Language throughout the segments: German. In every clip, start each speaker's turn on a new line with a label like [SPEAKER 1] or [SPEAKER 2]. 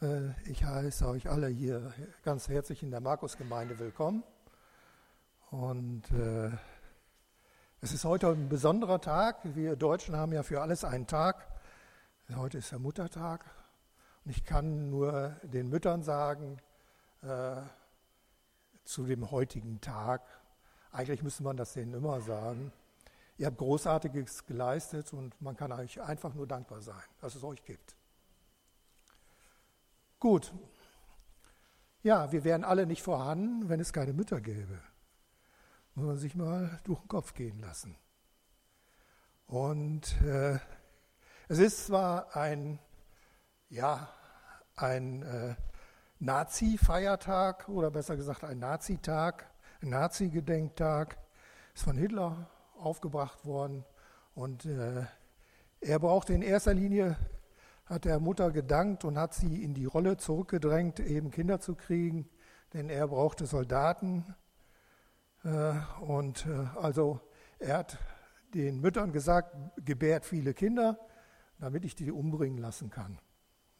[SPEAKER 1] Äh, ich heiße euch alle hier ganz herzlich in der Markusgemeinde willkommen. Und äh, es ist heute ein besonderer Tag. Wir Deutschen haben ja für alles einen Tag. Heute ist der Muttertag. Und ich kann nur den Müttern sagen, äh, zu dem heutigen Tag, eigentlich müsste man das denen immer sagen, ihr habt Großartiges geleistet und man kann euch einfach nur dankbar sein, dass es euch gibt. Gut. Ja, wir wären alle nicht vorhanden, wenn es keine Mütter gäbe. Muss man sich mal durch den Kopf gehen lassen. Und äh, es ist zwar ein, ja, ein äh, Nazi-Feiertag oder besser gesagt ein Nazi-Tag, ein Nazi-Gedenktag, ist von Hitler aufgebracht worden und äh, er brauchte in erster Linie hat der Mutter gedankt und hat sie in die Rolle zurückgedrängt, eben Kinder zu kriegen, denn er brauchte Soldaten. Äh, und äh, also er hat den Müttern gesagt, gebärt viele Kinder, damit ich die umbringen lassen kann.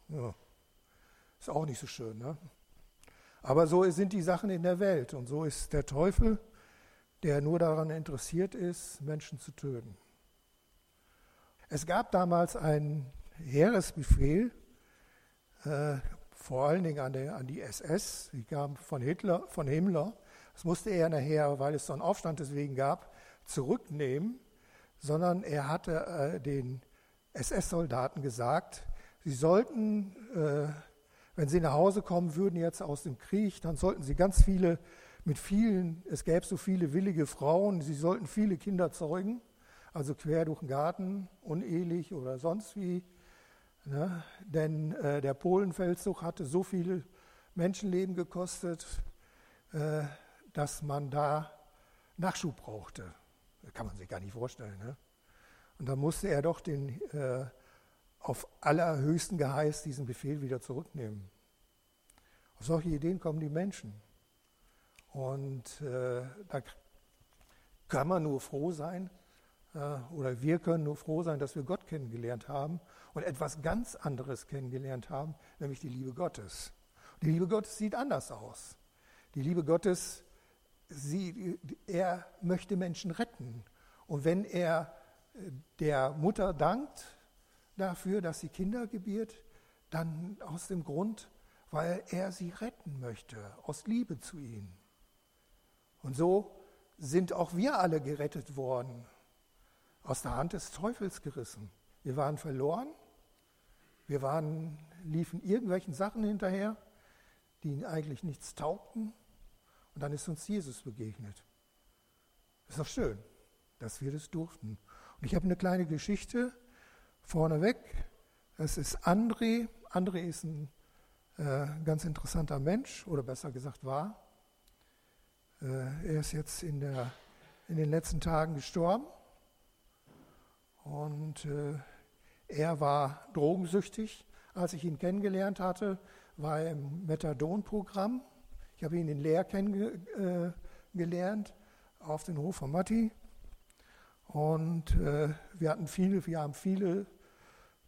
[SPEAKER 1] Ja. Ist auch nicht so schön. Ne? Aber so sind die Sachen in der Welt und so ist der Teufel, der nur daran interessiert ist, Menschen zu töten. Es gab damals einen Heeresbefehl, äh, vor allen Dingen an, der, an, die SS, die kam von Hitler, von Himmler. Das musste er nachher, weil es so einen Aufstand deswegen gab, zurücknehmen, sondern er hatte äh, den SS-Soldaten gesagt, sie sollten, äh, wenn sie nach Hause kommen würden jetzt aus dem Krieg, dann sollten sie ganz viele, mit vielen, es gäbe so viele willige Frauen, sie sollten viele Kinder zeugen, also quer durch den Garten, unehelich oder sonst wie Ne? Denn äh, der Polenfeldzug hatte so viele Menschenleben gekostet, äh, dass man da Nachschub brauchte. Das kann man sich gar nicht vorstellen. Ne? Und dann musste er doch den äh, auf allerhöchsten Geheiß diesen Befehl wieder zurücknehmen. Auf solche Ideen kommen die Menschen. Und äh, da kann man nur froh sein, äh, oder wir können nur froh sein, dass wir Gott kennengelernt haben und etwas ganz anderes kennengelernt haben, nämlich die Liebe Gottes. Die Liebe Gottes sieht anders aus. Die Liebe Gottes, sie, er möchte Menschen retten. Und wenn er äh, der Mutter dankt dafür, dass sie Kinder gebiert, dann aus dem Grund, weil er sie retten möchte, aus Liebe zu ihnen. Und so sind auch wir alle gerettet worden, aus der Hand des Teufels gerissen. Wir waren verloren wir waren, liefen irgendwelchen Sachen hinterher, die eigentlich nichts taugten. Und dann ist uns Jesus begegnet. Ist doch schön, dass wir das durften. Und ich habe eine kleine Geschichte vorneweg. Es ist André. André ist ein äh, ganz interessanter Mensch, oder besser gesagt war. Äh, er ist jetzt in, der, in den letzten Tagen gestorben. Und äh, er war drogensüchtig, als ich ihn kennengelernt hatte, war er im Methadon-Programm. Ich habe ihn in Leer kennengelernt, auf den Hof von Matti. Und äh, wir, hatten viele, wir haben viele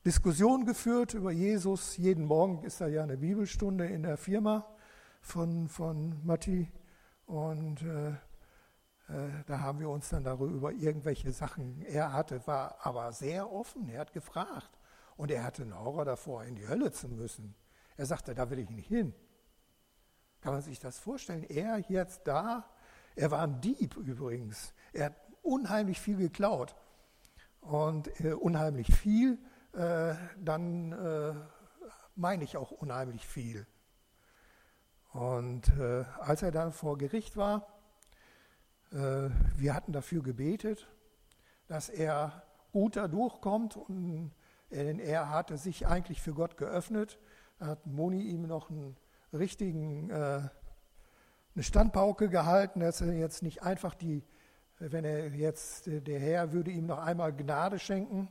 [SPEAKER 1] Diskussionen geführt über Jesus. Jeden Morgen ist da ja eine Bibelstunde in der Firma von, von Matti. Und äh, äh, da haben wir uns dann darüber irgendwelche Sachen, er hatte, war aber sehr offen, er hat gefragt und er hatte einen Horror davor, in die Hölle zu müssen. Er sagte, da will ich nicht hin. Kann man sich das vorstellen? Er jetzt da, er war ein Dieb übrigens, er hat unheimlich viel geklaut und äh, unheimlich viel, äh, dann äh, meine ich auch unheimlich viel. Und äh, als er dann vor Gericht war, äh, wir hatten dafür gebetet, dass er gut da durchkommt und er hatte sich eigentlich für Gott geöffnet. Da hat Moni ihm noch einen richtigen, äh, eine Standpauke gehalten, dass er jetzt nicht einfach die, wenn er jetzt, der Herr würde ihm noch einmal Gnade schenken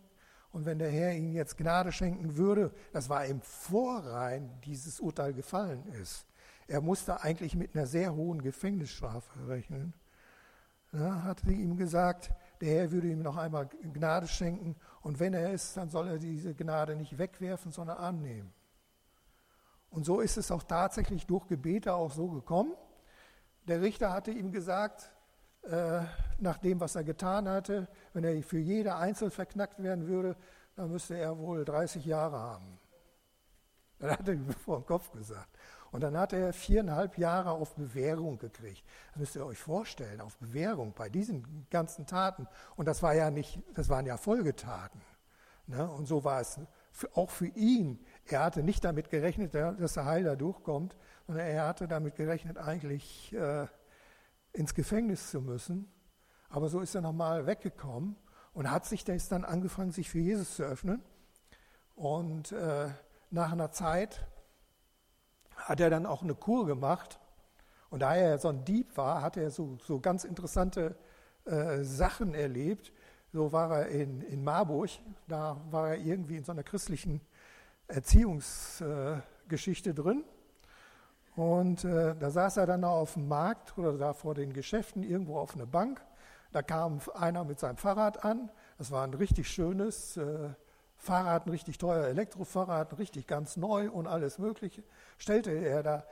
[SPEAKER 1] und wenn der Herr ihm jetzt Gnade schenken würde, das war im Vorrein dieses Urteil gefallen ist. Er musste eigentlich mit einer sehr hohen Gefängnisstrafe rechnen ja, hatte ihm gesagt, der Herr würde ihm noch einmal Gnade schenken und wenn er ist, dann soll er diese Gnade nicht wegwerfen, sondern annehmen. Und so ist es auch tatsächlich durch Gebete auch so gekommen. Der Richter hatte ihm gesagt, äh, nach dem, was er getan hatte, wenn er für jede einzeln verknackt werden würde, dann müsste er wohl 30 Jahre haben. Das hat er ihm vor dem Kopf gesagt. Und dann hat er viereinhalb Jahre auf Bewährung gekriegt. Das müsst ihr euch vorstellen, auf Bewährung bei diesen ganzen Taten. Und das war ja nicht, das waren ja Folgetaten. Ne? Und so war es für, auch für ihn. Er hatte nicht damit gerechnet, dass der Heil da durchkommt, sondern er hatte damit gerechnet, eigentlich äh, ins Gefängnis zu müssen. Aber so ist er nochmal weggekommen und hat sich dann angefangen, sich für Jesus zu öffnen. Und äh, nach einer Zeit hat er dann auch eine Kur gemacht. Und da er so ein Dieb war, hat er so, so ganz interessante äh, Sachen erlebt. So war er in, in Marburg, da war er irgendwie in so einer christlichen Erziehungsgeschichte äh, drin. Und äh, da saß er dann auf dem Markt oder da vor den Geschäften irgendwo auf einer Bank. Da kam einer mit seinem Fahrrad an. Das war ein richtig schönes äh, Fahrrad, ein richtig teuer Elektrofahrrad, richtig ganz neu und alles Mögliche. Stellte er da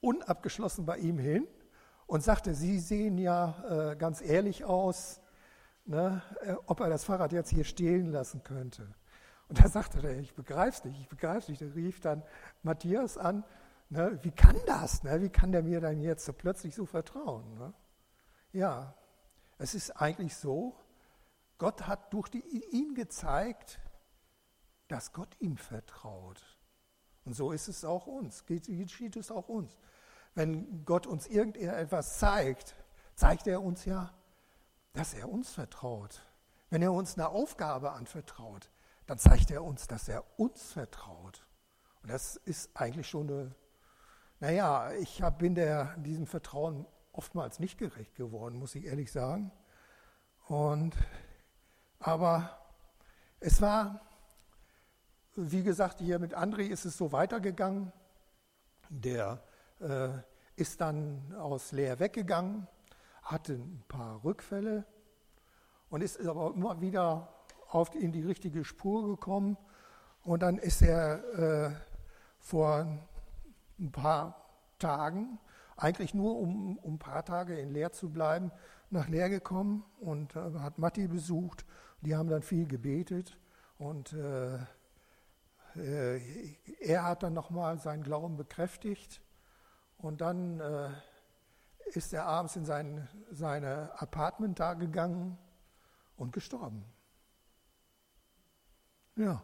[SPEAKER 1] unabgeschlossen bei ihm hin und sagte, Sie sehen ja äh, ganz ehrlich aus, ne, äh, ob er das Fahrrad jetzt hier stehlen lassen könnte. Und da sagte er, ich begreife es nicht, ich begreife es nicht. Da rief dann Matthias an, ne, wie kann das? Ne? Wie kann der mir dann jetzt so plötzlich so vertrauen? Ne? Ja, es ist eigentlich so, Gott hat durch die, ihn gezeigt, dass Gott ihm vertraut. Und so ist es auch uns, geschieht es auch uns. Wenn Gott uns irgendetwas zeigt, zeigt er uns ja, dass er uns vertraut. Wenn er uns eine Aufgabe anvertraut, dann zeigt er uns, dass er uns vertraut. Und das ist eigentlich schon eine, naja, ich bin der, diesem Vertrauen oftmals nicht gerecht geworden, muss ich ehrlich sagen. Und, aber es war, wie gesagt, hier mit André ist es so weitergegangen. Der äh, ist dann aus Leer weggegangen, hatte ein paar Rückfälle und ist aber immer wieder auf, in die richtige Spur gekommen. Und dann ist er äh, vor ein paar Tagen, eigentlich nur um, um ein paar Tage in Leer zu bleiben, nach Leer gekommen und äh, hat Matti besucht. Die haben dann viel gebetet und äh, äh er hat dann nochmal seinen Glauben bekräftigt und dann äh, ist er abends in sein seine Apartment da gegangen und gestorben. Ja,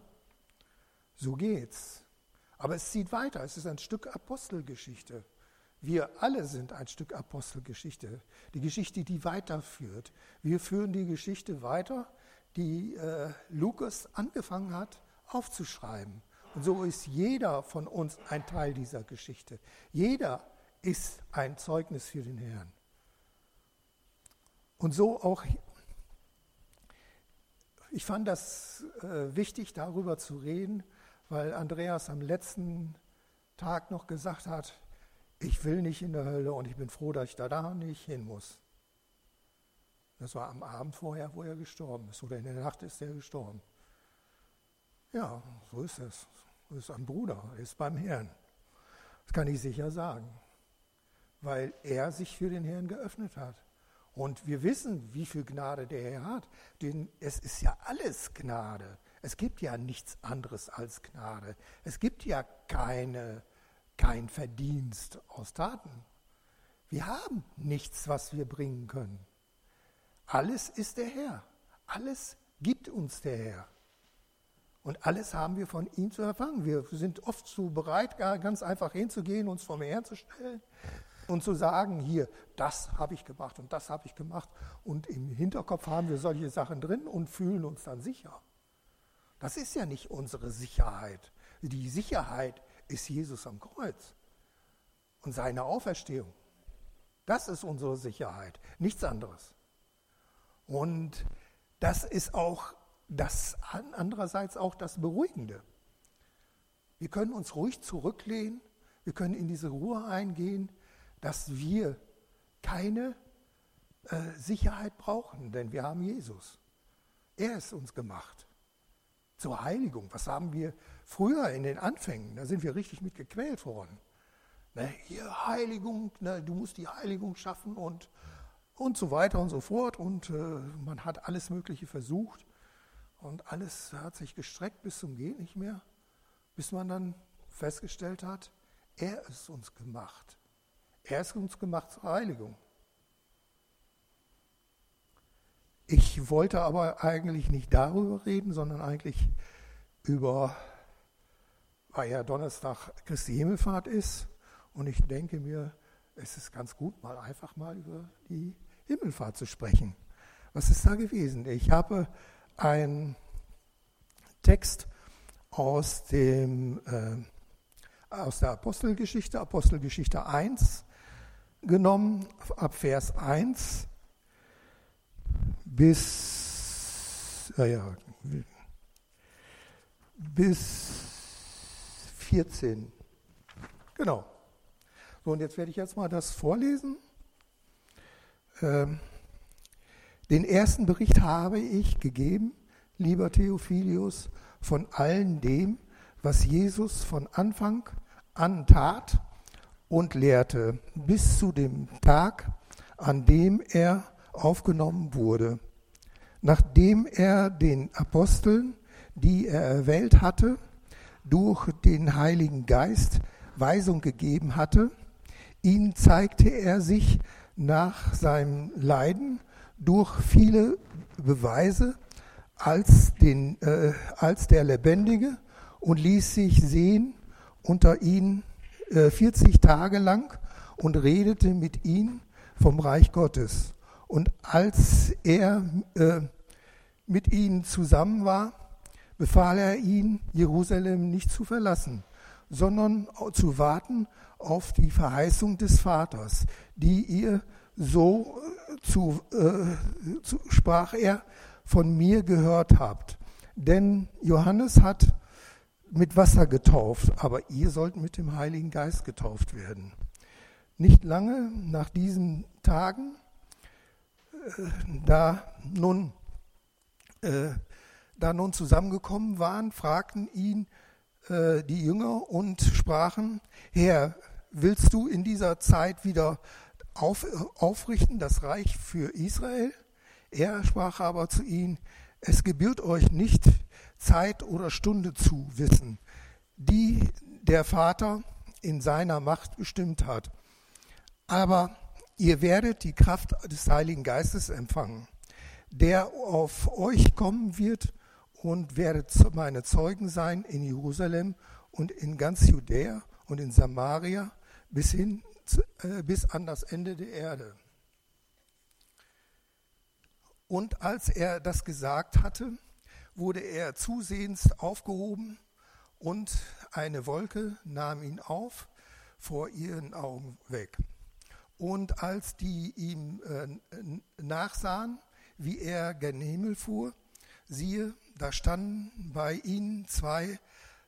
[SPEAKER 1] so geht's. Aber es zieht weiter. Es ist ein Stück Apostelgeschichte. Wir alle sind ein Stück Apostelgeschichte. Die Geschichte, die weiterführt. Wir führen die Geschichte weiter, die äh, Lukas angefangen hat aufzuschreiben. Und so ist jeder von uns ein Teil dieser Geschichte. Jeder ist ein Zeugnis für den Herrn. Und so auch, ich fand das äh, wichtig, darüber zu reden, weil Andreas am letzten Tag noch gesagt hat, ich will nicht in der Hölle und ich bin froh, dass ich da, da nicht hin muss. Das war am Abend vorher, wo er gestorben ist, oder in der Nacht ist er gestorben. Ja, so ist es. Das ist ein Bruder, er ist beim Herrn. Das kann ich sicher sagen, weil er sich für den Herrn geöffnet hat. Und wir wissen, wie viel Gnade der Herr hat, denn es ist ja alles Gnade. Es gibt ja nichts anderes als Gnade. Es gibt ja keine, kein Verdienst aus Taten. Wir haben nichts, was wir bringen können. Alles ist der Herr. Alles gibt uns der Herr. Und alles haben wir von ihm zu empfangen. Wir sind oft so bereit, ganz einfach hinzugehen, uns vor mir herzustellen und zu sagen, hier, das habe ich gemacht und das habe ich gemacht. Und im Hinterkopf haben wir solche Sachen drin und fühlen uns dann sicher. Das ist ja nicht unsere Sicherheit. Die Sicherheit ist Jesus am Kreuz und seine Auferstehung. Das ist unsere Sicherheit, nichts anderes. Und das ist auch das andererseits auch das Beruhigende. Wir können uns ruhig zurücklehnen, wir können in diese Ruhe eingehen, dass wir keine äh, Sicherheit brauchen, denn wir haben Jesus. Er ist uns gemacht. zur Heiligung. Was haben wir früher in den Anfängen? Da sind wir richtig mit gequält worden. Ne, hier Heiligung, ne, du musst die Heiligung schaffen und, und so weiter und so fort. Und äh, man hat alles Mögliche versucht und alles hat sich gestreckt bis zum Gehen nicht mehr, bis man dann festgestellt hat, er ist uns gemacht. Er ist uns gemacht zur Heiligung. Ich wollte aber eigentlich nicht darüber reden, sondern eigentlich über, weil ja Donnerstag Christi Himmelfahrt ist. Und ich denke mir, es ist ganz gut, mal einfach mal über die Himmelfahrt zu sprechen. Was ist da gewesen? Ich habe einen Text aus, dem, äh, aus der Apostelgeschichte, Apostelgeschichte 1 genommen, ab Vers 1 bis, ja, ja, bis 14. Genau. So, und jetzt werde ich jetzt mal das vorlesen. Ähm, den ersten Bericht habe ich gegeben, lieber Theophilius, von allen dem, was Jesus von Anfang an tat und lehrte, bis zu dem Tag, an dem er aufgenommen wurde. Nachdem er den Aposteln, die er erwählt hatte, durch den Heiligen Geist Weisung gegeben hatte, ihnen zeigte er sich nach seinem Leiden durch viele Beweise als, den, äh, als der Lebendige und ließ sich sehen unter ihnen äh, 40 Tage lang und redete mit ihnen vom Reich Gottes. Und als er äh, mit ihnen zusammen war, befahl er ihnen, Jerusalem nicht zu verlassen, sondern zu warten auf die Verheißung des Vaters, die ihr so äh, zu, äh, zu, sprach er, von mir gehört habt. Denn Johannes hat mit Wasser getauft, aber ihr sollt mit dem Heiligen Geist getauft werden. Nicht lange nach diesen Tagen, äh, da nun, äh, da nun zusammengekommen waren, fragten ihn äh, die Jünger und sprachen, Herr, willst du in dieser Zeit wieder auf, aufrichten, das Reich für Israel? Er sprach aber zu ihnen, es gebührt euch nicht, Zeit oder Stunde zu wissen, die der Vater in seiner Macht bestimmt hat. Aber ihr werdet die Kraft des Heiligen Geistes empfangen, der auf euch kommen wird und werdet meine Zeugen sein in Jerusalem und in ganz Judäa und in Samaria bis hin bis an das Ende der Erde. Und als er das gesagt hatte, wurde er zusehends aufgehoben und eine Wolke nahm ihn auf vor ihren Augen weg. Und als die ihm äh, nachsahen, wie er gen Himmel fuhr, siehe, da standen bei ihnen zwei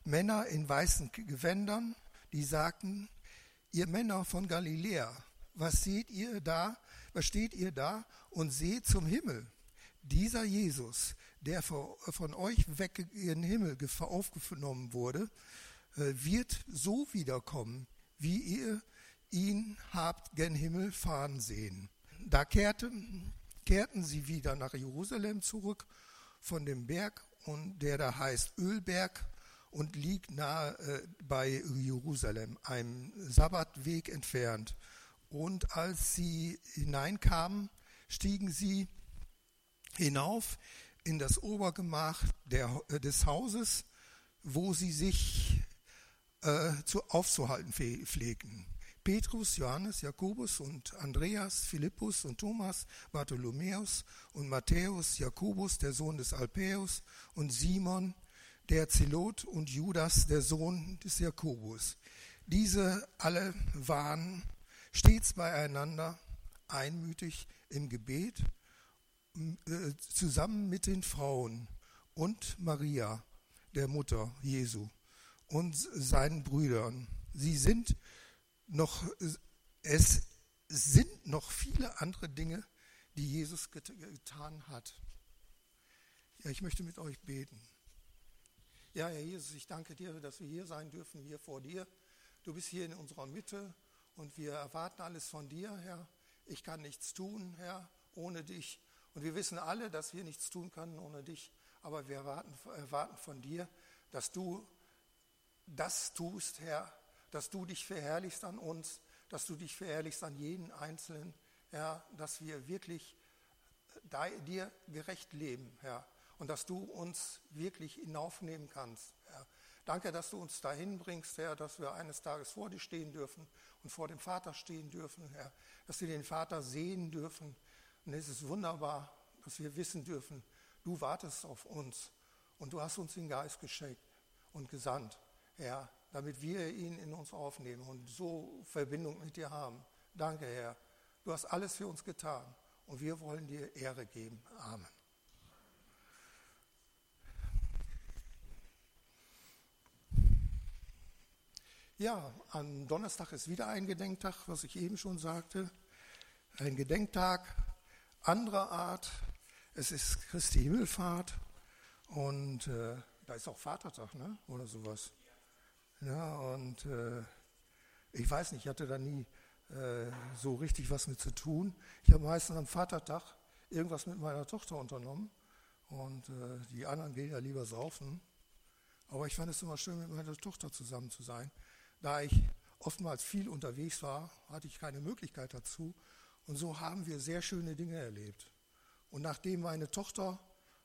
[SPEAKER 1] Männer in weißen Gewändern, die sagten, ihr Männer von Galiläa, was seht ihr da, was steht ihr da und seht zum Himmel? Dieser Jesus, der von euch weg in den Himmel aufgenommen wurde, äh, wird so wiederkommen, wie ihr ihn habt gen Himmel fahren sehen. Da kehrten, kehrten sie wieder nach Jerusalem zurück von dem Berg, und der da heißt Ölberg und liegt nahe äh, bei Jerusalem, einem Sabbatweg entfernt. Und als sie hineinkamen, stiegen sie hinauf in das Obergemach der, äh, des Hauses, wo sie sich äh, zu, aufzuhalten pflegten. Petrus, Johannes, Jakobus und Andreas, Philippus und Thomas, Bartholomäus und Matthäus, Jakobus, der Sohn des Alpäus und Simon, der Zelot und Judas, der Sohn des Jakobus. Diese alle waren stets beieinander, einmütig im Gebet äh, zusammen mit den Frauen und Maria, der Mutter Jesu, und seinen Brüdern. Sie sind noch, es sind noch viele andere Dinge, die Jesus getan hat. Ja, ich möchte mit euch beten. Ja, Herr Jesus, ich danke dir, dass wir hier sein dürfen, hier vor dir. Du bist hier in unserer Mitte und wir erwarten alles von dir, Herr. Ich kann nichts tun, Herr, ohne dich. Und wir wissen alle, dass wir nichts tun können ohne dich. Aber wir erwarten, erwarten von dir, dass du das tust, Herr, dass du dich verherrlichst an uns, dass du dich verherrlichst an jeden Einzelnen, Herr, dass wir wirklich dir gerecht leben, Herr, und dass du uns wirklich hinaufnehmen kannst, Herr. Danke, dass du uns dahin bringst, Herr, dass wir eines Tages vor dir stehen dürfen und vor dem Vater stehen dürfen, Herr, dass wir den Vater sehen dürfen. Und es ist wunderbar, dass wir wissen dürfen, du wartest auf uns und du hast uns den Geist geschenkt und gesandt, Herr, damit wir ihn in uns aufnehmen und so Verbindung mit dir haben. Danke, Herr. Du hast alles für uns getan und wir wollen dir Ehre geben. Amen. Ja, am Donnerstag ist wieder ein Gedenktag, was ich eben schon sagte. Ein Gedenktag anderer Art. Es ist Christi Himmelfahrt und äh, da ist auch Vatertag, ne? oder sowas. Ja, und äh, ich weiß nicht, ich hatte da nie äh, so richtig was mit zu tun. Ich habe meistens am Vatertag irgendwas mit meiner Tochter unternommen und äh, die anderen gehen ja lieber saufen. Aber ich fand es immer schön, mit meiner Tochter zusammen zu sein. Da ich oftmals viel unterwegs war, hatte ich keine Möglichkeit dazu. Und so haben wir sehr schöne Dinge erlebt. Und nachdem meine Tochter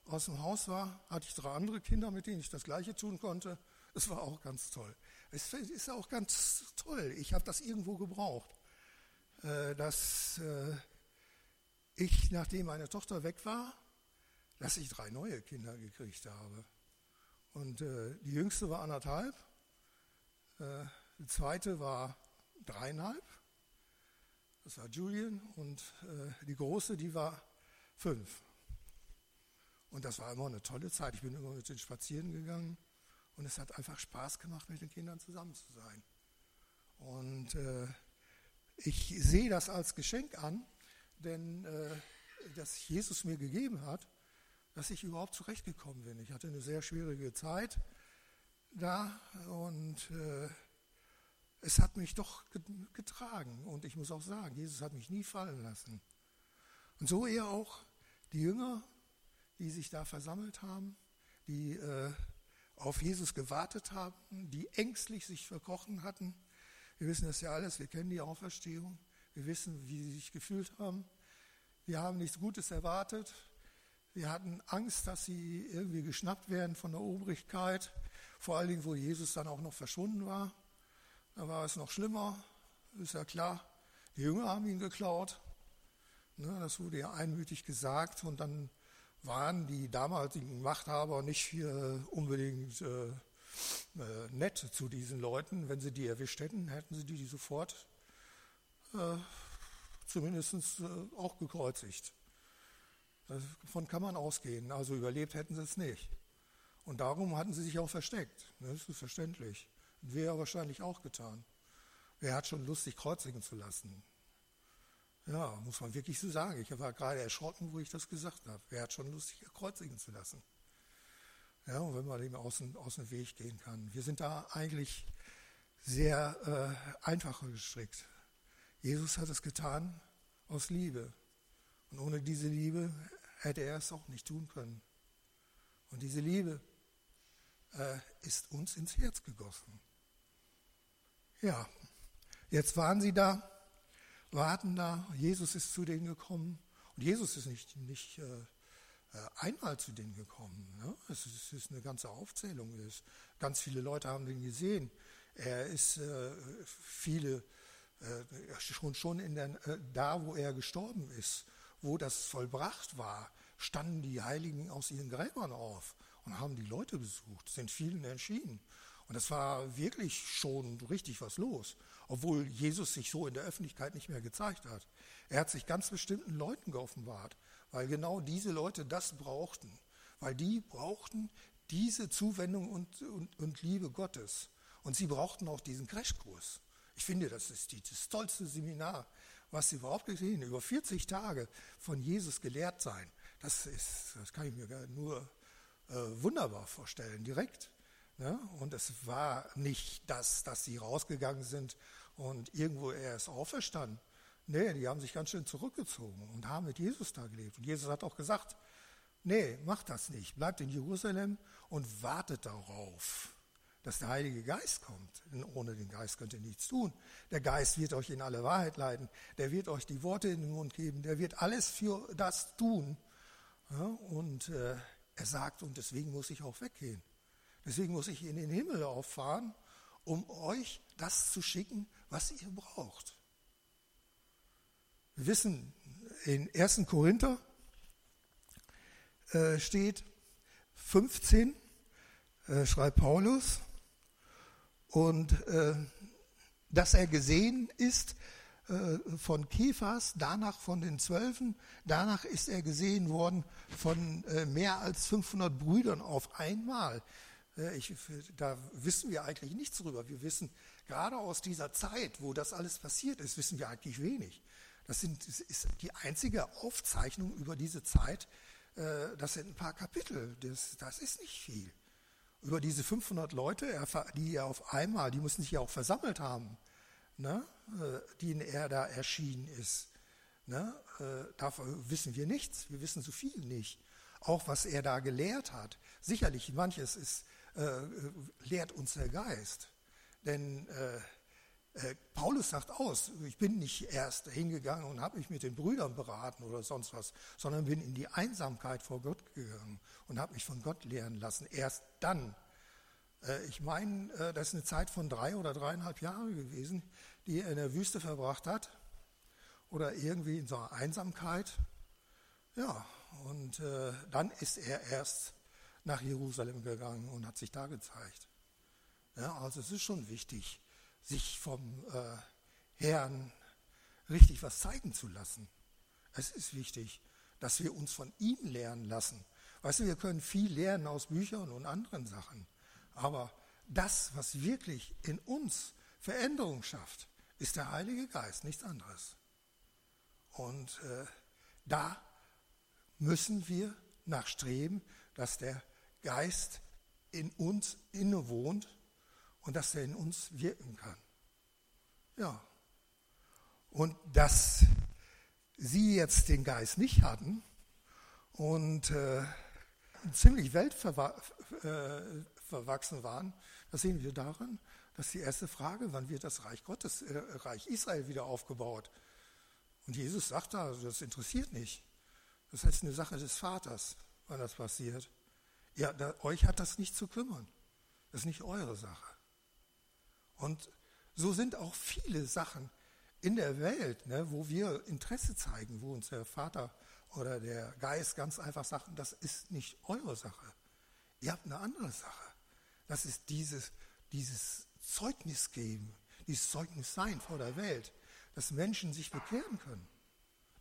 [SPEAKER 1] aus dem Haus war, hatte ich drei andere Kinder, mit denen ich das Gleiche tun konnte. Es war auch ganz toll. Es ist auch ganz toll. Ich habe das irgendwo gebraucht, äh, dass äh, ich, nachdem meine Tochter weg war, dass ich drei neue Kinder gekriegt habe. Und äh, die jüngste war anderthalb, die zweite war dreieinhalb, das war Julian, und äh, die große, die war fünf. Und das war immer eine tolle Zeit. Ich bin immer mit den Spazieren gegangen und es hat einfach Spaß gemacht, mit den Kindern zusammen zu sein. Und äh, ich sehe das als Geschenk an, denn äh, das Jesus mir gegeben hat, dass ich überhaupt zurechtgekommen bin. Ich hatte eine sehr schwierige Zeit da und äh, es hat mich doch getragen. Und ich muss auch sagen, Jesus hat mich nie fallen lassen. Und so eher auch die Jünger, die sich da versammelt haben, die äh, auf Jesus gewartet haben, die ängstlich sich verkrochen hatten. Wir wissen das ja alles, wir kennen die Auferstehung, wir wissen, wie sie sich gefühlt haben. Wir haben nichts Gutes erwartet. Wir hatten Angst, dass sie irgendwie geschnappt werden von der Obrigkeit, vor allen Dingen, wo Jesus dann auch noch verschwunden war. Da war es noch schlimmer, ist ja klar. Die Jünger haben ihn geklaut. Ne, das wurde ja einmütig gesagt. Und dann waren die damaligen Machthaber nicht unbedingt äh, äh, nett zu diesen Leuten. Wenn sie die erwischt hätten, hätten sie die sofort äh, zumindest äh, auch gekreuzigt. Davon kann man ausgehen. Also überlebt hätten sie es nicht. Und darum hatten sie sich auch versteckt. Ne, das ist verständlich. Wäre wahrscheinlich auch getan. Wer hat schon Lust, sich kreuzigen zu lassen? Ja, muss man wirklich so sagen. Ich war gerade erschrocken, wo ich das gesagt habe. Wer hat schon Lust, sich kreuzigen zu lassen? Ja, und wenn man dem aus, aus dem Weg gehen kann. Wir sind da eigentlich sehr äh, einfacher gestrickt. Jesus hat es getan aus Liebe. Und ohne diese Liebe hätte er es auch nicht tun können. Und diese Liebe äh, ist uns ins Herz gegossen. Ja, jetzt waren sie da, warten da, Jesus ist zu denen gekommen. Und Jesus ist nicht, nicht äh, äh einmal zu denen gekommen. Ne? Es, ist, es, ist, eine ganze Aufzählung. Ist, ganz viele Leute haben den gesehen. Er ist äh, viele, äh, schon, schon in der, äh, da, wo er gestorben ist, wo das vollbracht war, standen die Heiligen aus ihren Gräbern auf und haben die Leute besucht, sind vielen erschienen. Und es war wirklich schon richtig was los, obwohl Jesus sich so in der Öffentlichkeit nicht mehr gezeigt hat. Er hat sich ganz bestimmten Leuten geoffenbart, weil genau diese Leute das brauchten, weil die brauchten diese Zuwendung und, und, und Liebe Gottes. Und sie brauchten auch diesen Crashkurs. Ich finde, das ist die, das tollste Seminar, was sie überhaupt gesehen Über 40 Tage von Jesus gelehrt sein. Das, ist, das kann ich mir nur äh, wunderbar vorstellen, direkt Ne? Und es war nicht das, dass sie rausgegangen sind und irgendwo er ist auferstanden. Nee, die haben sich ganz schön zurückgezogen und haben mit Jesus da gelebt. Und Jesus hat auch gesagt, nee, macht das nicht. Bleibt in Jerusalem und wartet darauf, dass der Heilige Geist kommt. Denn ohne den Geist könnt ihr nichts tun. Der Geist wird euch in alle Wahrheit leiten. Der wird euch die Worte in den Mund geben. Der wird alles für das tun. Ja, und äh, er sagt, und deswegen muss ich auch weggehen. Deswegen muss ich in den Himmel auffahren, um euch das zu schicken, was ihr braucht. Wir wissen, in 1. Korinther äh, steht 15, äh, schreibt Paulus, und äh, dass er gesehen ist von Kephas, danach von den Zwölfen, danach ist er gesehen worden von äh, mehr als 500 Brüdern auf einmal. Ich, da wissen wir eigentlich nichts drüber. Wir wissen gerade aus dieser Zeit, wo das alles passiert ist, wissen wir eigentlich wenig. Das, sind, das ist die einzige Aufzeichnung über diese Zeit. Äh, das sind ein paar Kapitel. Das, das ist nicht viel. Über diese 500 Leute, die er auf einmal, die müssen sich ja auch versammelt haben, ne, äh, denen er da erschienen ist. Ne, äh, davon wissen wir nichts. Wir wissen so viel nicht. Auch was er da gelehrt hat. Sicherlich, manches ist äh, lehrt uns der Geist. Denn äh, äh, Paulus sagt aus, ich bin nicht erst hingegangen und habe mich mit den Brüdern beraten oder sonst was, sondern bin in die Einsamkeit vor Gott gegangen und habe mich von Gott lehren lassen. Erst dann. Äh, ich meine, äh, das ist eine Zeit von drei oder dreieinhalb Jahren gewesen, die er in der Wüste verbracht hat oder irgendwie in so einer Einsamkeit. Ja, und äh, dann ist er erst nach Jerusalem gegangen und hat sich da gezeigt. Ja, also es ist schon wichtig, sich vom Herrn richtig was zeigen zu lassen. Es ist wichtig, dass wir uns von ihm lernen lassen. Weißt du, wir können viel lernen aus Büchern und anderen Sachen, aber das, was wirklich in uns Veränderung schafft, ist der Heilige Geist, nichts anderes. Und äh, da müssen wir nachstreben, dass der Geist in uns innewohnt und dass er in uns wirken kann. Ja. Und dass sie jetzt den Geist nicht hatten und äh, ziemlich weltverwachsen äh, waren, das sehen wir daran, dass die erste Frage, wann wird das Reich Gottes, äh, Reich Israel wieder aufgebaut? Und Jesus sagt da, das interessiert nicht. Das ist eine Sache des Vaters, wann das passiert. Ja, da, euch hat das nicht zu kümmern. Das ist nicht eure Sache. Und so sind auch viele Sachen in der Welt, ne, wo wir Interesse zeigen, wo uns der Vater oder der Geist ganz einfach sagt, das ist nicht eure Sache. Ihr habt eine andere Sache. Das ist dieses, dieses Zeugnis geben, dieses Zeugnis sein vor der Welt, dass Menschen sich bekehren können.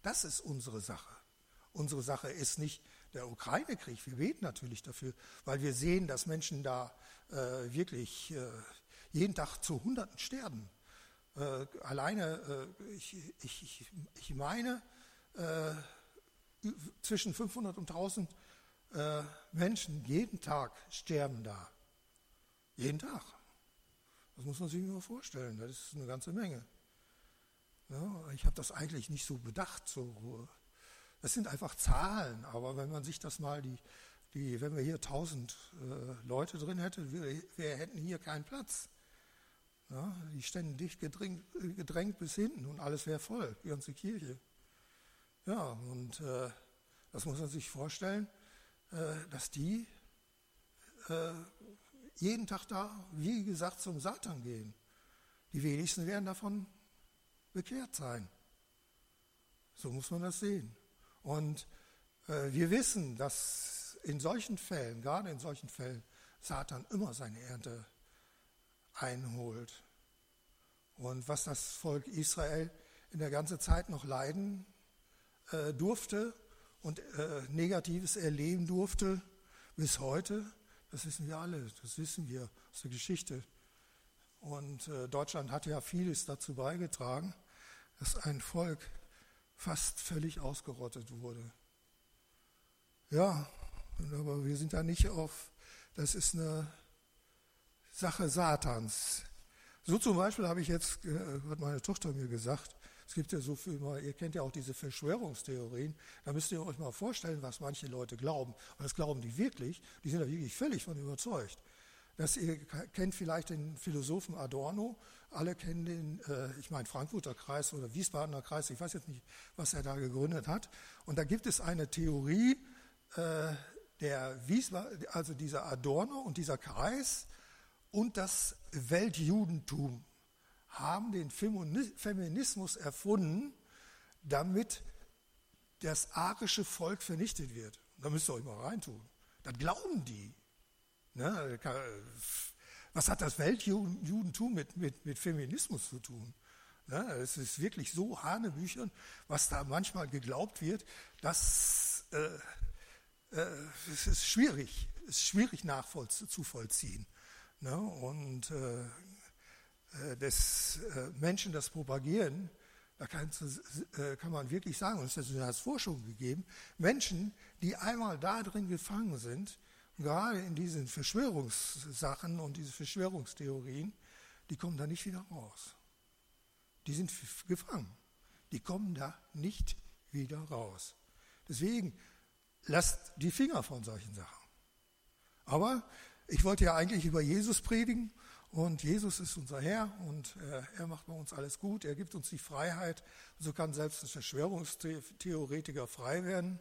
[SPEAKER 1] Das ist unsere Sache. Unsere Sache ist nicht der Ukraine-Krieg. Wir beten natürlich dafür, weil wir sehen, dass Menschen da äh, wirklich äh, jeden Tag zu Hunderten sterben. Äh, alleine, äh, ich, ich, ich, meine, äh, zwischen 500 und 1000 äh, Menschen jeden Tag sterben da. Jeden Tag. Das muss man sich mal vorstellen. Das ist eine ganze Menge. Ja, ich habe das eigentlich nicht so bedacht. So. Das sind einfach Zahlen, aber wenn man sich das mal, die, die, wenn wir hier 1000 äh, Leute drin hätten, wir, wir hätten hier keinen Platz. Ja, die ständen dicht gedrängt, gedrängt, bis hinten und alles wäre voll, die ganze Kirche. Ja, und äh, das muss man sich vorstellen, äh, dass die äh, jeden Tag da, wie gesagt, zum Satan gehen. Die wenigsten werden davon bekehrt sein. So muss man das sehen. Und äh, wir wissen, dass in solchen Fällen, gerade in solchen Fällen, Satan immer seine Ernte einholt. Und was das Volk Israel in der ganzen Zeit noch leiden äh, durfte und äh, Negatives erleben durfte bis heute, das wissen wir alle, das wissen wir aus der Geschichte. Und äh, Deutschland hat ja vieles dazu beigetragen, dass ein Volk fast völlig ausgerottet wurde. Ja, aber wir sind da nicht auf, das ist eine Sache Satans. So zum Beispiel habe ich jetzt, äh, hat meine Tochter mir gesagt, es gibt ja so viel, ihr kennt ja auch diese Verschwörungstheorien, da müsst ihr euch mal vorstellen, was manche Leute glauben. Und das glauben die wirklich, die sind da wirklich völlig von überzeugt. Das, ihr kennt vielleicht den Philosophen Adorno, alle kennen den, äh, ich meine Frankfurter Kreis oder Wiesbadener Kreis, ich weiß jetzt nicht, was er da gegründet hat. Und da gibt es eine Theorie, äh, der Wiesbaden, also dieser Adorno und dieser Kreis und das Weltjudentum haben den Feminismus erfunden, damit das arische Volk vernichtet wird. Da müsst ihr euch mal reintun. Das glauben die. Ne? Was hat das Weltjudentum mit, mit, mit Feminismus zu tun? Ne? Es ist wirklich so Hanebüchern, was da manchmal geglaubt wird, dass äh, äh, es ist schwierig, es ist schwierig nachzuvollziehen. Ne? Und äh, des äh, Menschen das propagieren, da kann, äh, kann man wirklich sagen, und es hat als Forschung gegeben, Menschen, die einmal da drin gefangen sind, gerade in diesen Verschwörungssachen und diese Verschwörungstheorien, die kommen da nicht wieder raus. Die sind gefangen. Die kommen da nicht wieder raus. Deswegen lasst die Finger von solchen Sachen. Aber ich wollte ja eigentlich über Jesus predigen und Jesus ist unser Herr und äh, er macht bei uns alles gut. Er gibt uns die Freiheit. So kann selbst ein Verschwörungstheoretiker frei werden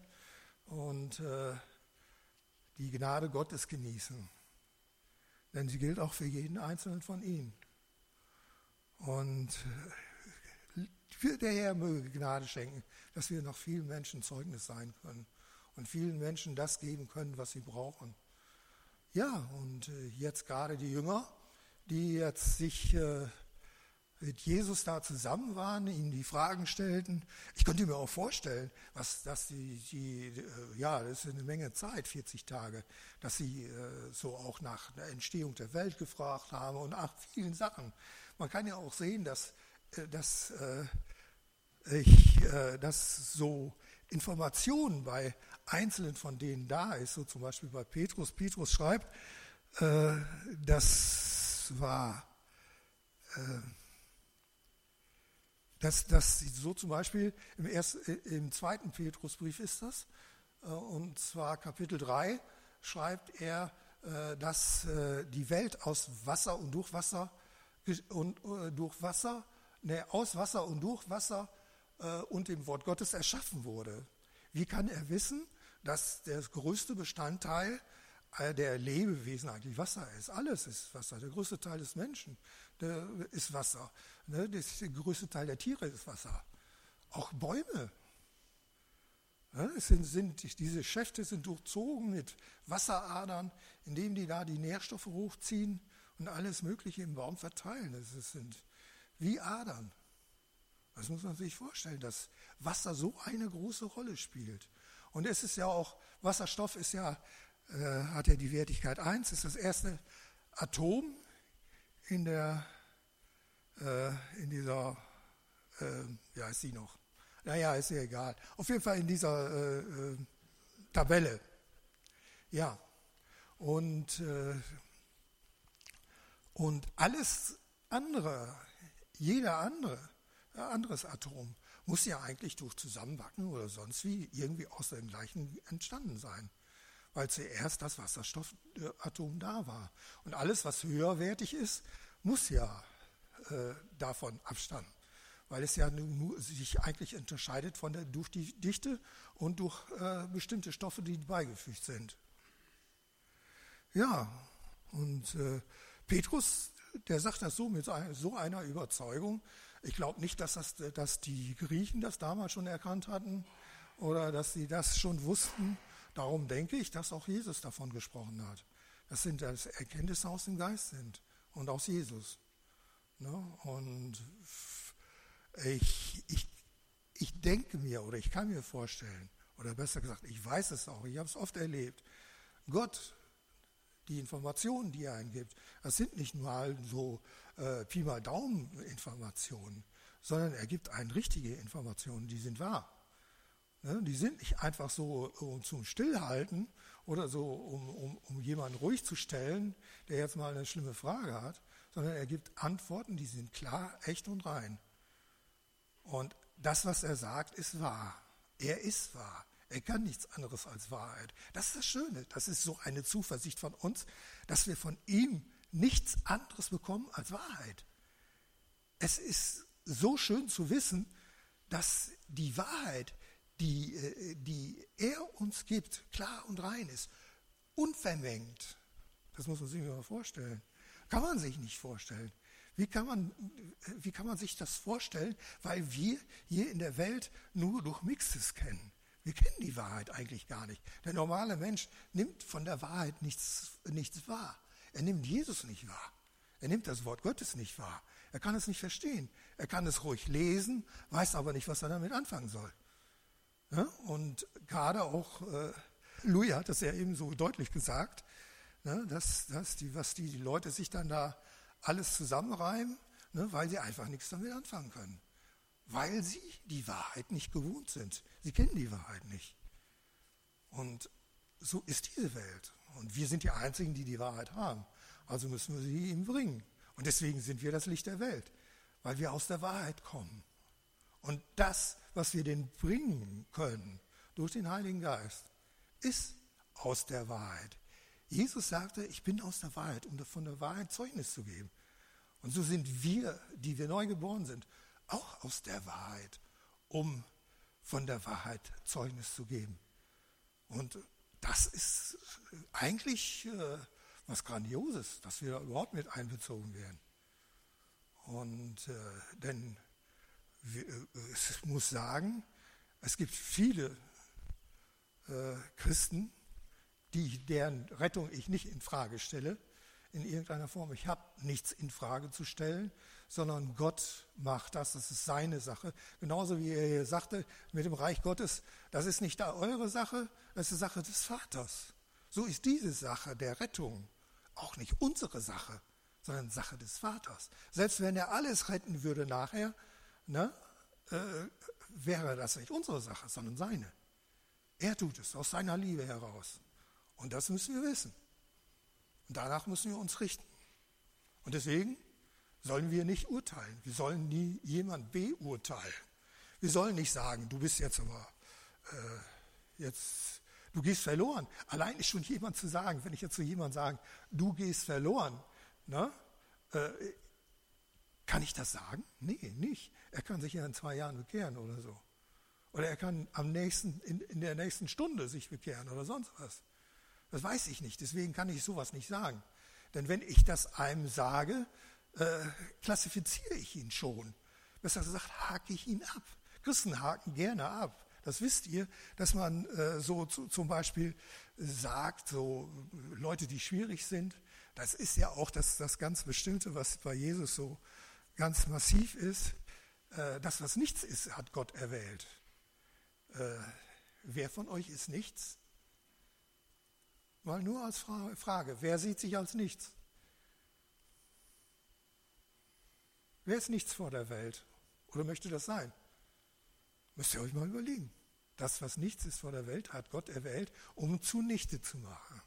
[SPEAKER 1] und äh, die Gnade Gottes genießen. Denn sie gilt auch für jeden Einzelnen von ihnen. Und äh, der Herr möge Gnade schenken, dass wir noch vielen Menschen Zeugnis sein können und vielen Menschen das geben können, was sie brauchen. Ja, und jetzt gerade die Jünger die jetzt sich äh, mit Jesus da zusammen waren, ihm die Fragen stellten. Ich könnte mir auch vorstellen, was, dass die, die äh, ja, das ist eine Menge Zeit, 40 Tage, dass sie äh, so auch nach der Entstehung der Welt gefragt haben und nach vielen Sachen. Man kann ja auch sehen, dass, dass, ich, dass so Informationen bei Einzelnen von denen da ist, so zum Beispiel bei Petrus. Petrus schreibt, dass war, äh, dass, dass so zum Beispiel im, ersten, äh, im zweiten Petrusbrief ist das, äh, und zwar Kapitel 3 schreibt er, äh, dass die Welt aus Wasser und durch Wasser und durch Wasser, ne, aus Wasser und durch Wasser und dem Wort Gottes erschaffen wurde. Wie kann er wissen, dass der größte Bestandteil der Lebewesen eigentlich Wasser ist. Alles ist Wasser. Der größte Teil des Menschen ist Wasser. Ne? Der größte Teil der Tiere ist Wasser. Auch Bäume. Es sind, sind, diese Schäfte sind durchzogen mit Wasseradern, indem die da die Nährstoffe hochziehen und alles Mögliche im Baum verteilen. Das sind wie Adern. Das muss man sich vorstellen, dass Wasser so eine große Rolle spielt. Und es ist ja auch, Wasserstoff ist ja äh, hat er die Wertigkeit 1, ist das erste Atom in, der, äh, in dieser, äh, ja, ist sie noch? Naja, ist ja egal. Auf jeden Fall in dieser äh, äh, Tabelle. Ja, und, äh, und alles andere, jeder andere, anderes Atom muss ja eigentlich durch Zusammenbacken oder sonst wie irgendwie aus dem gleichen entstanden sein weil zuerst das Wasserstoffatom da war. Und alles, was höherwertig ist, muss ja äh, davon abstammen, weil es ja nur, sich eigentlich unterscheidet von der, durch die Dichte und durch äh, bestimmte Stoffe, die beigefügt sind. Ja, und äh, Petrus, der sagt das so mit so einer Überzeugung. Ich glaube nicht, dass, das, dass die Griechen das damals schon erkannt hatten oder dass sie das schon wussten Darum denke ich, dass auch Jesus davon gesprochen hat. Das sind das Erkenntnisse aus dem Geist sind und aus Jesus. Ne? Und ich, ich, ich denke mir oder ich kann mir vorstellen, oder besser gesagt, ich weiß es auch, ich habe es oft erlebt, Gott, die Informationen, die er eingibt, das sind nicht nur so äh, Pi mal Daumen Informationen, sondern er gibt einen richtige Informationen, die sind wahr. Ne, die sind nicht einfach so zum Stillhalten oder so, um, um, um jemanden ruhig zu stellen, der jetzt mal eine schlimme Frage hat, sondern er gibt Antworten, die sind klar, echt und rein. Und das, was er sagt, ist wahr. Er ist wahr. Er kann nichts anderes als Wahrheit. Das ist das Schöne. Das ist so eine Zuversicht von uns, dass wir von ihm nichts anderes bekommen als Wahrheit. Es ist so schön zu wissen, dass die Wahrheit, die, äh, die er uns gibt, klar und rein ist, unvermengt. Das muss man sich mal vorstellen. Kann man sich nicht vorstellen. Wie kann, man, wie kann man sich das vorstellen? Weil wir hier in der Welt nur durch Mixes kennen. Wir kennen die Wahrheit eigentlich gar nicht. Der normale Mensch nimmt von der Wahrheit nichts, nichts wahr. Er nimmt Jesus nicht wahr. Er nimmt das Wort Gottes nicht wahr. Er kann es nicht verstehen. Er kann es ruhig lesen, weiß aber nicht, was er damit anfangen soll. Ja? Und gerade auch, äh, Louis hat das ja eben so deutlich gesagt, ne, dass, dass die, was die, die Leute sich dann da alles zusammenreimen, ne, weil sie einfach nichts damit anfangen können. Weil sie die Wahrheit nicht gewohnt sind. Sie kennen die Wahrheit nicht. Und so ist diese Welt. Und wir sind die Einzigen, die die Wahrheit haben. Also müssen wir sie ihm bringen. Und deswegen sind wir das Licht der Welt, weil wir aus der Wahrheit kommen. Und das, was wir denen bringen können durch den Heiligen Geist, ist aus der Wahrheit. Jesus sagte, ich bin aus der Wahrheit, um von der Wahrheit Zeugnis zu geben. Und so sind wir, die wir neu geboren sind, auch aus der Wahrheit, um von der Wahrheit Zeugnis zu geben. Und das ist eigentlich äh, was Grandioses, dass wir da überhaupt mit einbezogen werden. Und äh, denn wir, äh, muss sagen, es gibt viele äh, Christen, die, deren Rettung ich nicht in Frage stelle, in irgendeiner Form. Ich habe nichts in Frage zu stellen, sondern Gott macht das. Das ist seine Sache. Genauso wie er hier sagte, mit dem Reich Gottes, das ist nicht eure Sache, das ist Sache des Vaters. So ist diese Sache der Rettung auch nicht unsere Sache, sondern Sache des Vaters. Selbst wenn er alles retten würde nachher, ne, äh, wäre das nicht unsere Sache, sondern seine. Er tut es aus seiner Liebe heraus. Und das müssen wir wissen. Und danach müssen wir uns richten. Und deswegen sollen wir nicht urteilen. Wir sollen nie jemand beurteilen. Wir sollen nicht sagen, du bist jetzt aber äh, jetzt du gehst verloren. Allein ist schon jemand zu sagen, wenn ich jetzt zu jemandem sage, du gehst verloren, ne? Äh, kann ich das sagen? Nee, nicht. Er kann sich ja in zwei Jahren bekehren oder so. Oder er kann am nächsten, in, in der nächsten Stunde sich bekehren oder sonst was. Das weiß ich nicht. Deswegen kann ich sowas nicht sagen. Denn wenn ich das einem sage, äh, klassifiziere ich ihn schon. Besser gesagt, hake ich ihn ab. Christen haken gerne ab. Das wisst ihr, dass man äh, so zu, zum Beispiel sagt, so Leute, die schwierig sind, das ist ja auch das, das ganz Bestimmte, was bei Jesus so ganz massiv ist. Äh, das, was nichts ist, hat Gott erwählt. Äh, wer von euch ist nichts? Mal nur als Frage, wer sieht sich als nichts? Wer ist nichts vor der Welt? Oder möchte das sein? Müsst ihr euch mal überlegen. Das, was nichts ist vor der Welt, hat Gott erwählt, um zunichte zu machen.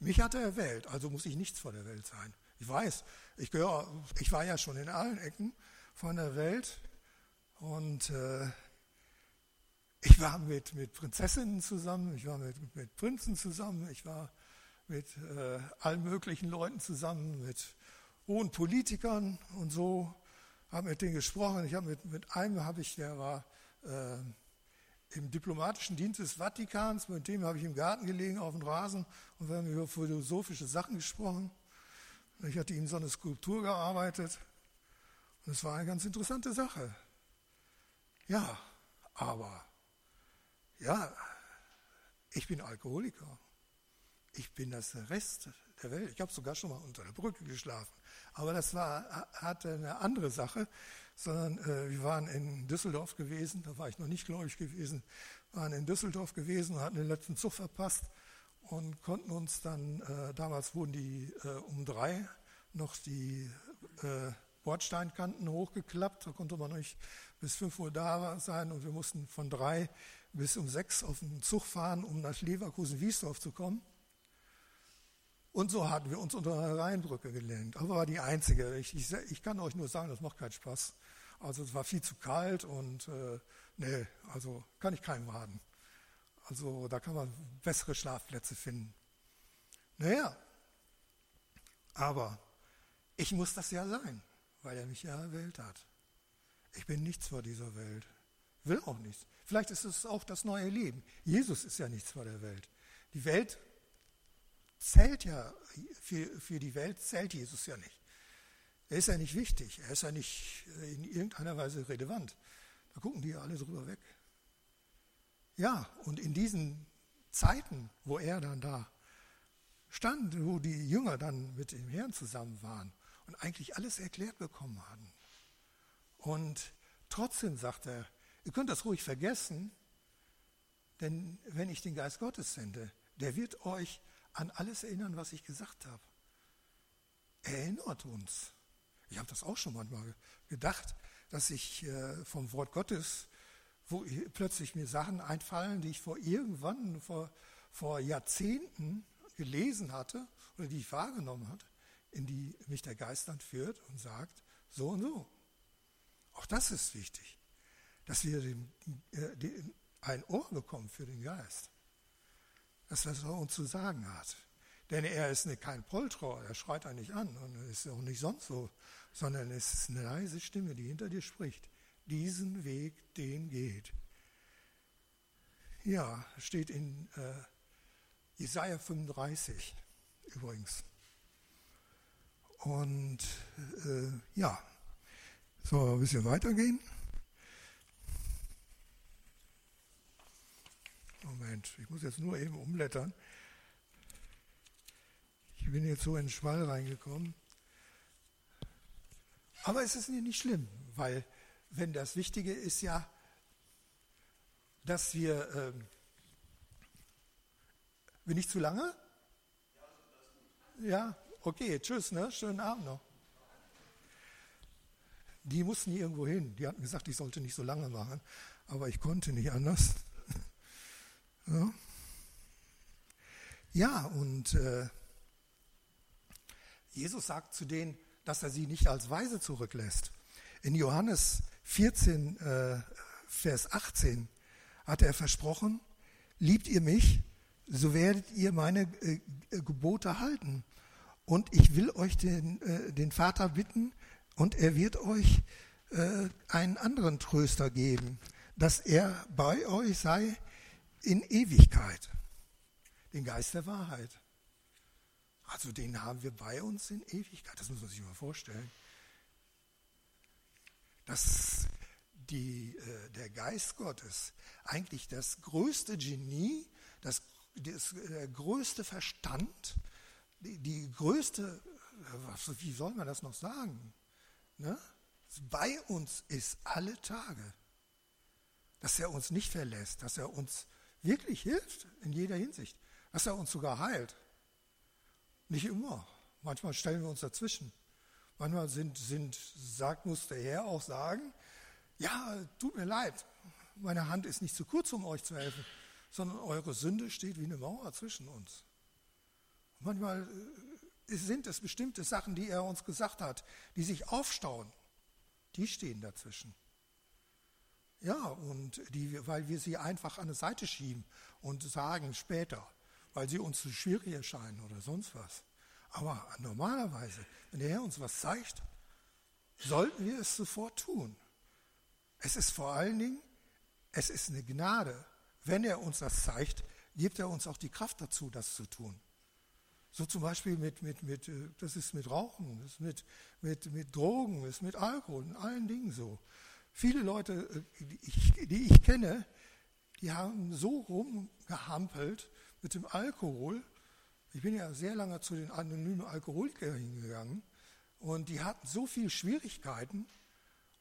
[SPEAKER 1] Mich hat er erwählt, also muss ich nichts vor der Welt sein. Ich weiß, ich, gehöre, ich war ja schon in allen Ecken von der Welt und äh, ich war mit, mit Prinzessinnen zusammen, ich war mit, mit Prinzen zusammen, ich war mit äh, allen möglichen Leuten zusammen, mit hohen Politikern und so habe mit denen gesprochen. Ich habe mit, mit einem habe ich, der war äh, im diplomatischen Dienst des Vatikans, mit dem habe ich im Garten gelegen auf dem Rasen und wir haben über philosophische Sachen gesprochen. Ich hatte ihm so eine Skulptur gearbeitet und es war eine ganz interessante Sache. Ja, aber ja, ich bin Alkoholiker. Ich bin das Rest der Welt. Ich habe sogar schon mal unter der Brücke geschlafen. Aber das war, hatte eine andere Sache, sondern äh, wir waren in Düsseldorf gewesen, da war ich noch nicht gläubig gewesen, waren in Düsseldorf gewesen und hatten den letzten Zug verpasst und konnten uns dann, äh, damals wurden die äh, um drei noch die äh, Bordsteinkanten hochgeklappt. Da konnte man nicht bis 5 Uhr da sein und wir mussten von drei bis um sechs auf den Zug fahren, um nach Leverkusen-Wiesdorf zu kommen. Und so hatten wir uns unter einer Rheinbrücke gelenkt. Aber war die einzige. Ich, ich, ich, kann euch nur sagen, das macht keinen Spaß. Also es war viel zu kalt und äh, nee, also kann ich keinem raten. Also da kann man bessere Schlafplätze finden. Naja, aber ich muss das ja sein, weil er mich ja erwählt hat. Ich bin nichts vor dieser Welt, will auch nichts. Vielleicht ist es auch das neue Leben. Jesus ist ja nichts vor der Welt. Die Welt zählt ja, für, für die Welt zählt Jesus ja nicht. Er ist ja nicht wichtig, er ist ja nicht in irgendeiner Weise relevant. Da gucken die ja alle drüber weg. Ja, und in diesen Zeiten, wo er dann da stand, wo die Jünger dann mit dem Herrn zusammen waren und eigentlich alles erklärt bekommen hatten. Und trotzdem sagt er, ihr könnt das ruhig vergessen, denn wenn ich den Geist Gottes sende, der wird euch an alles erinnern, was ich gesagt habe. Er erinnert uns. Ich habe das auch schon manchmal gedacht, dass ich äh, vom Wort Gottes, wo plötzlich mir Sachen einfallen, die ich vor irgendwann, vor, vor Jahrzehnten gelesen hatte oder die ich wahrgenommen hatte, in die mich der Geist dann führt und sagt, so und so. Auch das ist wichtig, dass wir den, äh, ein Ohr bekommen für den Geist. Das, was er uns zu sagen hat. Denn er ist ne, kein Poltrohr, er schreit einen nicht an und ist auch nicht sonst so, sondern es ist eine leise Stimme, die hinter dir spricht. Diesen Weg, den geht. Ja, steht in äh, Jesaja 35 übrigens. Und äh, ja, so ein bisschen weitergehen. Moment, ich muss jetzt nur eben umblättern. Ich bin jetzt so in den Schwall reingekommen. Aber es ist nicht schlimm, weil wenn das Wichtige ist ja, dass wir ähm, bin ich zu lange? Ja, okay, tschüss, ne? schönen Abend noch. Die mussten irgendwo hin. Die hatten gesagt, ich sollte nicht so lange machen, aber ich konnte nicht anders. ja. ja, und äh, Jesus sagt zu denen, dass er sie nicht als Weise zurücklässt. In Johannes 14, äh, Vers 18 hat er versprochen, liebt ihr mich, so werdet ihr meine äh, Gebote halten. Und ich will euch den, äh, den Vater bitten, und er wird euch äh, einen anderen Tröster geben, dass er bei euch sei in Ewigkeit. Den Geist der Wahrheit. Also den haben wir bei uns in Ewigkeit. Das muss man sich mal vorstellen. Dass die, äh, der Geist Gottes eigentlich das größte Genie, das das, der größte Verstand, die, die größte, wie soll man das noch sagen? Ne? Bei uns ist alle Tage. Dass er uns nicht verlässt, dass er uns wirklich hilft in jeder Hinsicht, dass er uns sogar heilt. Nicht immer. Manchmal stellen wir uns dazwischen. Manchmal sind, sind sagt, muss der Herr auch sagen, ja, tut mir leid, meine Hand ist nicht zu kurz, um euch zu helfen sondern eure Sünde steht wie eine Mauer zwischen uns. Manchmal äh, sind es bestimmte Sachen, die er uns gesagt hat, die sich aufstauen. Die stehen dazwischen. Ja, und die, weil wir sie einfach an die Seite schieben und sagen später, weil sie uns zu schwierig erscheinen oder sonst was. Aber normalerweise, wenn der Herr uns was zeigt, sollten wir es sofort tun. Es ist vor allen Dingen, es ist eine Gnade, wenn er uns das zeigt, gibt er uns auch die Kraft dazu, das zu tun. So zum Beispiel mit, mit, mit äh, das ist mit Rauchen, das ist mit, mit, mit Drogen, das ist mit Alkohol und allen Dingen so. Viele Leute, äh, die ich, die ich kenne, die haben so rumgehampelt mit dem Alkohol. Ich bin ja sehr lange zu den anonymen Alkoholikern hingegangen und die hatten so viele Schwierigkeiten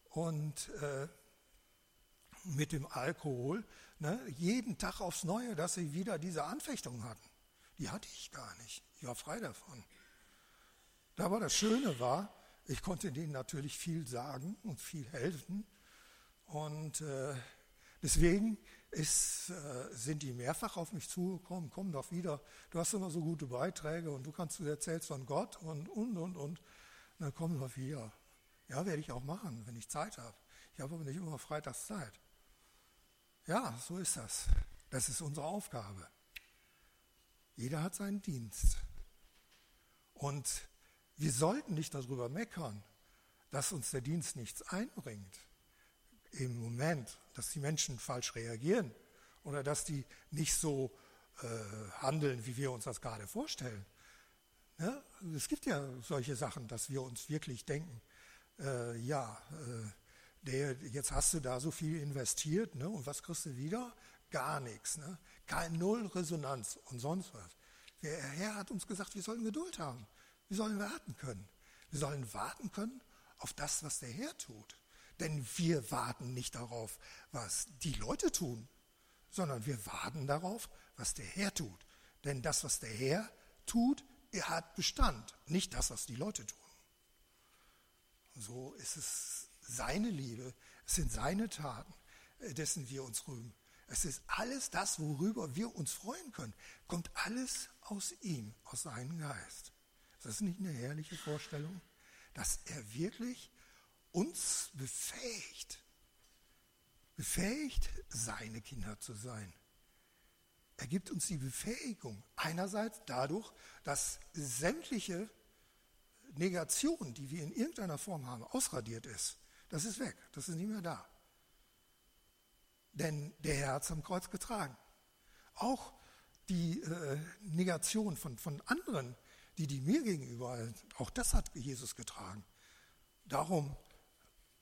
[SPEAKER 1] und äh, mit dem Alkohol, ne, jeden Tag aufs Neue, dass sie wieder diese Anfechtung hatten. Die hatte ich gar nicht. War frei davon. Aber das Schöne war, ich konnte denen natürlich viel sagen und viel helfen. Und äh, deswegen ist, äh, sind die mehrfach auf mich zugekommen, komm doch wieder, du hast immer so gute Beiträge und du kannst, du erzählst von Gott und, und, und, und. dann komm doch wieder. Ja, werde ich auch machen, wenn ich Zeit habe. Ich habe aber nicht immer freitags Zeit. Ja, so ist das. Das ist unsere Aufgabe. Jeder hat seinen Dienst. Und wir sollten nicht darüber meckern, dass uns der Dienst nichts einbringt. Im Moment, dass die Menschen falsch reagieren oder dass die nicht so äh, handeln, wie wir uns das gerade vorstellen. Ja, es gibt ja solche Sachen, dass wir uns wirklich denken, äh, ja, äh, der, jetzt hast du da so viel investiert ne, und was kriegst du wieder? Gar nichts. Ne? Kein Null Resonanz und sonst was. Der Herr hat uns gesagt, wir sollen Geduld haben. Wir sollen warten können. Wir sollen warten können auf das, was der Herr tut. Denn wir warten nicht darauf, was die Leute tun, sondern wir warten darauf, was der Herr tut. Denn das, was der Herr tut, er hat Bestand, nicht das, was die Leute tun. So ist es seine Liebe, es sind seine Taten, äh, dessen wir uns rühmen. Es ist alles das, worüber wir uns freuen können, kommt alles aus ihm, aus seinem Geist. Ist das nicht eine herrliche Vorstellung, dass er wirklich uns befähigt, befähigt, seine Kinder zu sein. Er gibt uns die Befähigung, einerseits dadurch, dass sämtliche Negation, die wir in irgendeiner Form haben, ausradiert ist. Das ist weg, das ist nicht mehr da. Denn der Herr hat es am Kreuz getragen. Auch die äh, Negation von, von anderen, die die mir gegenüber, auch das hat Jesus getragen. Darum,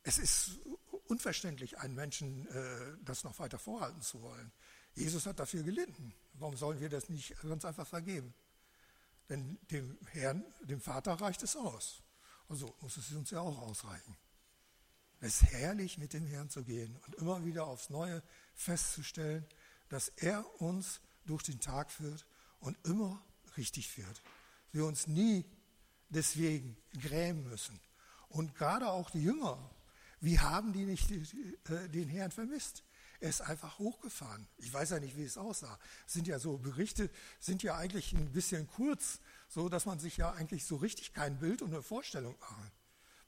[SPEAKER 1] es ist unverständlich, einen Menschen äh, das noch weiter vorhalten zu wollen. Jesus hat dafür gelitten. Warum sollen wir das nicht ganz einfach vergeben? Denn dem Herrn, dem Vater reicht es aus. Also muss es uns ja auch ausreichen. Es herrlich, mit dem Herrn zu gehen und immer wieder aufs Neue festzustellen, dass er uns durch den Tag führt und immer richtig führt. Wir uns nie deswegen grämen müssen. Und gerade auch die Jünger, wie haben die nicht äh, den Herrn vermisst? Er ist einfach hochgefahren. Ich weiß ja nicht, wie es aussah. Es sind ja so Berichte, sind ja eigentlich ein bisschen kurz, so dass man sich ja eigentlich so richtig kein Bild und eine Vorstellung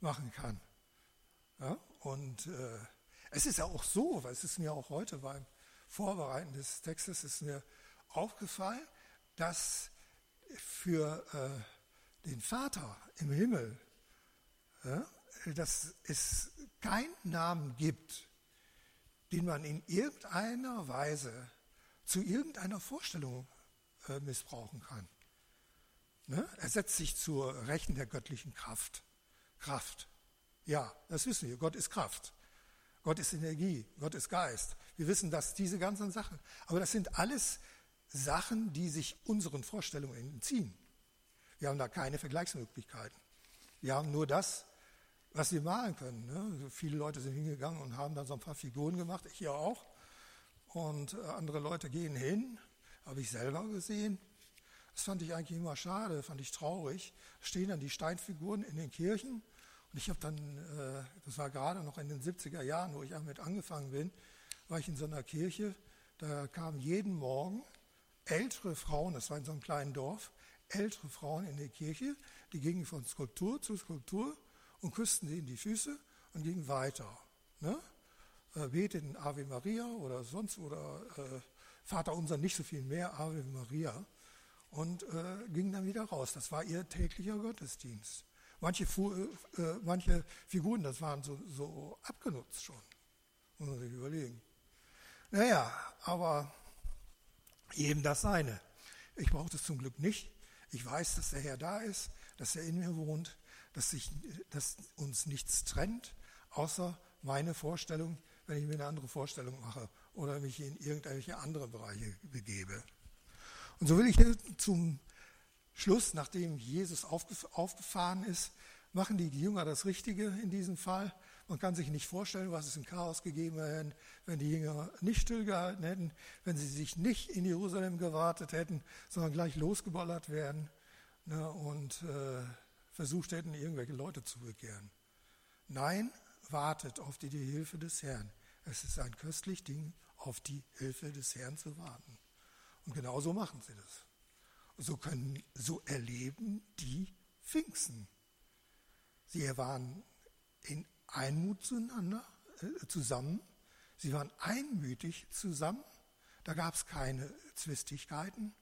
[SPEAKER 1] machen kann. Ja? Und äh, es ist ja auch so, weil es ist mir auch heute beim Vorbereiten des Textes ist mir aufgefallen, dass für äh, den Vater im Himmel, ja, dass es keinen Namen gibt, den man in irgendeiner Weise zu irgendeiner Vorstellung äh, missbrauchen kann. Ne? Er setzt sich zur Rechten der göttlichen Kraft. Kraft. Ja, das wissen wir. Gott ist Kraft. Gott ist Energie. Gott ist Geist. Wir wissen dass diese ganzen Sachen. Aber das sind alles Sachen, die sich unseren Vorstellungen entziehen. Wir haben da keine Vergleichsmöglichkeiten. Wir haben nur das, was wir malen können. Ne? Viele Leute sind hingegangen und haben dann so ein paar Figuren gemacht, ich ja auch. Und äh, andere Leute gehen hin, habe ich selber gesehen. Das fand ich eigentlich immer schade, fand ich traurig. Stehen dann die Steinfiguren in den Kirchen ich habe dann, äh, das war gerade noch in den 70er Jahren, wo ich damit angefangen bin, war ich in so einer Kirche, da kamen jeden Morgen ältere Frauen, das war in so einem kleinen Dorf, ältere Frauen in die Kirche, die gingen von Skulptur zu Skulptur und küssten sie in die Füße und gingen weiter. Ne? Äh, beteten Ave Maria oder sonst oder äh, Vater unser nicht so viel mehr, Ave Maria und äh, gingen dann wieder raus. Das war ihr täglicher Gottesdienst. Manche, äh, äh, manche Figuren, das waren so, so abgenutzt schon. Muss man sich überlegen. Naja, aber jedem das seine. Ich brauche das zum Glück nicht. Ich weiß, dass der Herr da ist, dass er in mir wohnt, dass, sich, dass uns nichts trennt, außer meine Vorstellung, wenn ich mir eine andere Vorstellung mache oder mich in irgendwelche andere Bereiche begebe. Und so will ich zum Schluss, nachdem Jesus aufgefahren ist, machen die Jünger das Richtige in diesem Fall. Man kann sich nicht vorstellen, was es in Chaos gegeben hätte, wenn die Jünger nicht stillgehalten hätten, wenn sie sich nicht in Jerusalem gewartet hätten, sondern gleich losgeballert wären ne, und äh, versucht hätten, irgendwelche Leute zu bekehren. Nein, wartet auf die, die Hilfe des Herrn. Es ist ein köstlich Ding, auf die Hilfe des Herrn zu warten. Und genau so machen sie das. So können, so erleben die Pfingsten. Sie waren in Einmut zueinander, äh, zusammen. Sie waren einmütig zusammen. Da gab es keine Zwistigkeiten.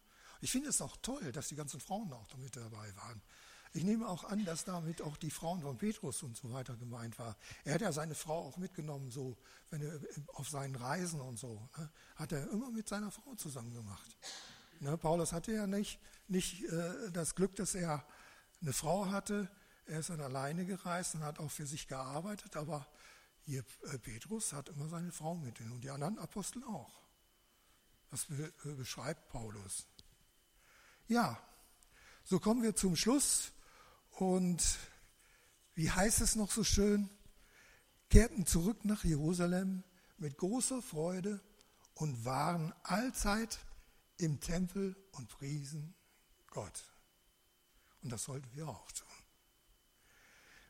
[SPEAKER 1] Ich finde es auch toll, dass die ganzen Frauen auch damit dabei waren. Ich nehme auch an, dass damit auch die Frauen von Petrus und so weiter gemeint war. Er hat ja seine Frau auch mitgenommen, so wenn er auf seinen Reisen und so, ne, hat er immer mit seiner Frau zusammen gemacht. Ne, Paulus hatte ja nicht, nicht äh, das Glück, dass er eine Frau hatte. Er ist dann alleine gereist und hat auch für sich gearbeitet, aber hier äh, Petrus hat immer seine Frau mit und die anderen Apostel auch. Das be äh, beschreibt Paulus. Ja, so kommen wir zum Schluss und wie heißt es noch so schön? Kehrten zurück nach Jerusalem mit großer Freude und waren allzeit im Tempel und priesen Gott. Und das sollten wir auch tun.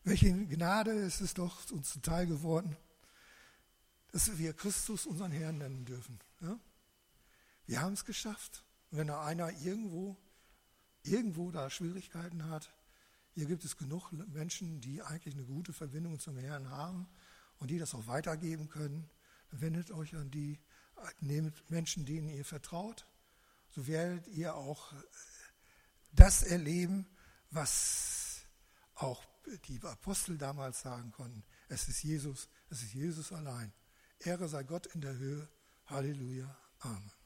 [SPEAKER 1] Welche Gnade ist es doch uns zuteil geworden, dass wir Christus unseren Herrn nennen dürfen. Ja? Wir haben es geschafft. Und wenn da einer irgendwo, irgendwo da Schwierigkeiten hat, hier gibt es genug Menschen, die eigentlich eine gute Verbindung zum Herrn haben und die das auch weitergeben können. Wendet euch an die, nehmt Menschen, denen ihr vertraut. So werdet ihr auch das erleben, was auch die Apostel damals sagen konnten. Es ist Jesus, es ist Jesus allein. Ehre sei Gott in der Höhe. Halleluja. Amen.